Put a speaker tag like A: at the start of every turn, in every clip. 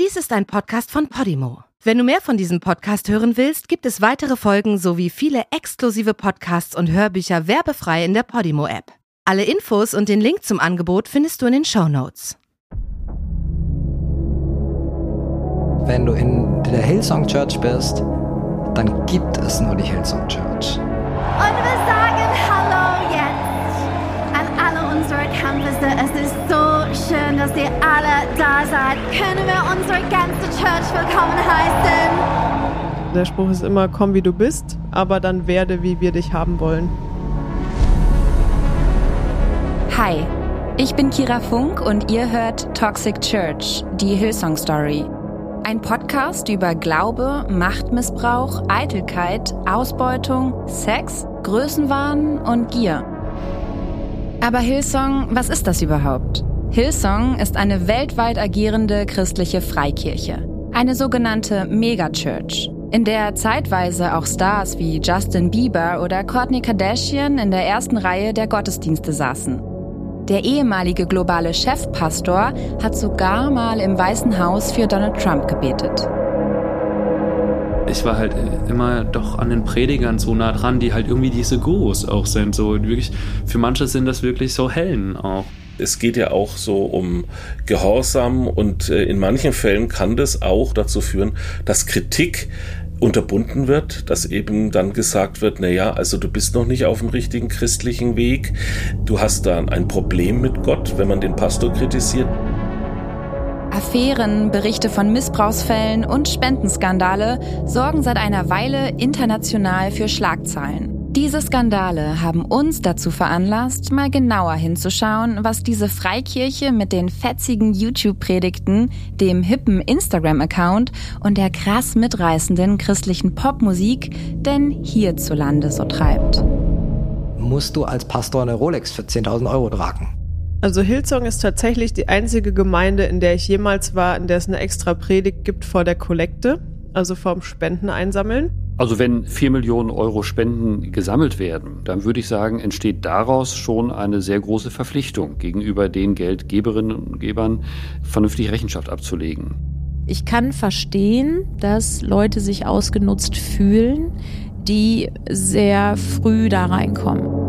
A: Dies ist ein Podcast von Podimo. Wenn du mehr von diesem Podcast hören willst, gibt es weitere Folgen sowie viele exklusive Podcasts und Hörbücher werbefrei in der Podimo-App. Alle Infos und den Link zum Angebot findest du in den Show Notes.
B: Wenn du in der Hillsong Church bist, dann gibt es nur die Hillsong Church.
C: Und wir sagen dass ihr alle da seid. Können wir unsere ganze Church willkommen heißen?
D: Der Spruch ist immer, komm wie du bist, aber dann werde, wie wir dich haben wollen.
E: Hi, ich bin Kira Funk und ihr hört Toxic Church, die Hillsong Story. Ein Podcast über Glaube, Machtmissbrauch, Eitelkeit, Ausbeutung, Sex, Größenwahn und Gier. Aber Hillsong, was ist das überhaupt? Hillsong ist eine weltweit agierende christliche Freikirche. Eine sogenannte Megachurch, in der zeitweise auch Stars wie Justin Bieber oder Kourtney Kardashian in der ersten Reihe der Gottesdienste saßen. Der ehemalige globale Chefpastor hat sogar mal im Weißen Haus für Donald Trump gebetet.
F: Ich war halt immer doch an den Predigern so nah dran, die halt irgendwie diese Gurus auch sind. So wirklich, für manche sind das wirklich so Hellen auch.
G: Es geht ja auch so um Gehorsam und äh, in manchen Fällen kann das auch dazu führen, dass Kritik unterbunden wird, dass eben dann gesagt wird, na ja, also du bist noch nicht auf dem richtigen christlichen Weg, du hast da ein Problem mit Gott, wenn man den Pastor kritisiert.
E: Affären, Berichte von Missbrauchsfällen und Spendenskandale sorgen seit einer Weile international für Schlagzeilen. Diese Skandale haben uns dazu veranlasst, mal genauer hinzuschauen, was diese Freikirche mit den fetzigen YouTube-Predigten, dem hippen Instagram-Account und der krass mitreißenden christlichen Popmusik denn hierzulande so treibt.
B: Musst du als Pastor eine Rolex für 10.000 Euro tragen?
D: Also Hillsong ist tatsächlich die einzige Gemeinde, in der ich jemals war, in der es eine extra Predigt gibt vor der Kollekte, also vorm Spenden einsammeln.
H: Also wenn vier Millionen Euro Spenden gesammelt werden, dann würde ich sagen, entsteht daraus schon eine sehr große Verpflichtung gegenüber den Geldgeberinnen und Gebern, vernünftig Rechenschaft abzulegen.
I: Ich kann verstehen, dass Leute sich ausgenutzt fühlen, die sehr früh da reinkommen.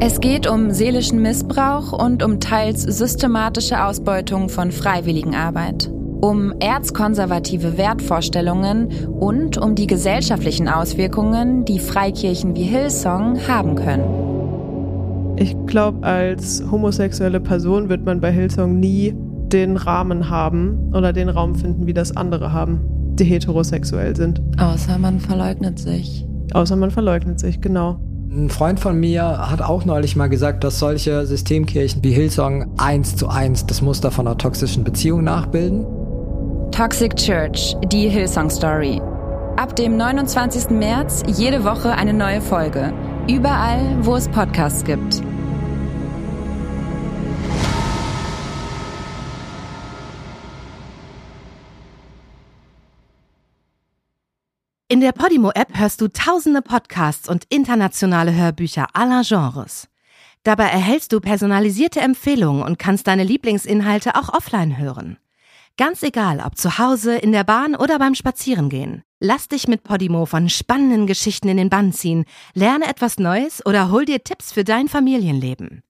E: Es geht um seelischen Missbrauch und um teils systematische Ausbeutung von Freiwilligenarbeit um erzkonservative Wertvorstellungen und um die gesellschaftlichen Auswirkungen, die Freikirchen wie Hillsong haben können.
D: Ich glaube, als homosexuelle Person wird man bei Hillsong nie den Rahmen haben oder den Raum finden, wie das andere haben, die heterosexuell sind.
I: Außer man verleugnet sich.
D: Außer man verleugnet sich, genau.
B: Ein Freund von mir hat auch neulich mal gesagt, dass solche Systemkirchen wie Hillsong eins zu eins das Muster von einer toxischen Beziehung nachbilden.
E: Toxic Church, die Hillsong Story. Ab dem 29. März jede Woche eine neue Folge. Überall, wo es Podcasts gibt.
A: In der Podimo-App hörst du tausende Podcasts und internationale Hörbücher aller Genres. Dabei erhältst du personalisierte Empfehlungen und kannst deine Lieblingsinhalte auch offline hören. Ganz egal, ob zu Hause, in der Bahn oder beim Spazierengehen. Lass dich mit Podimo von spannenden Geschichten in den Bann ziehen, lerne etwas Neues oder hol dir Tipps für dein Familienleben.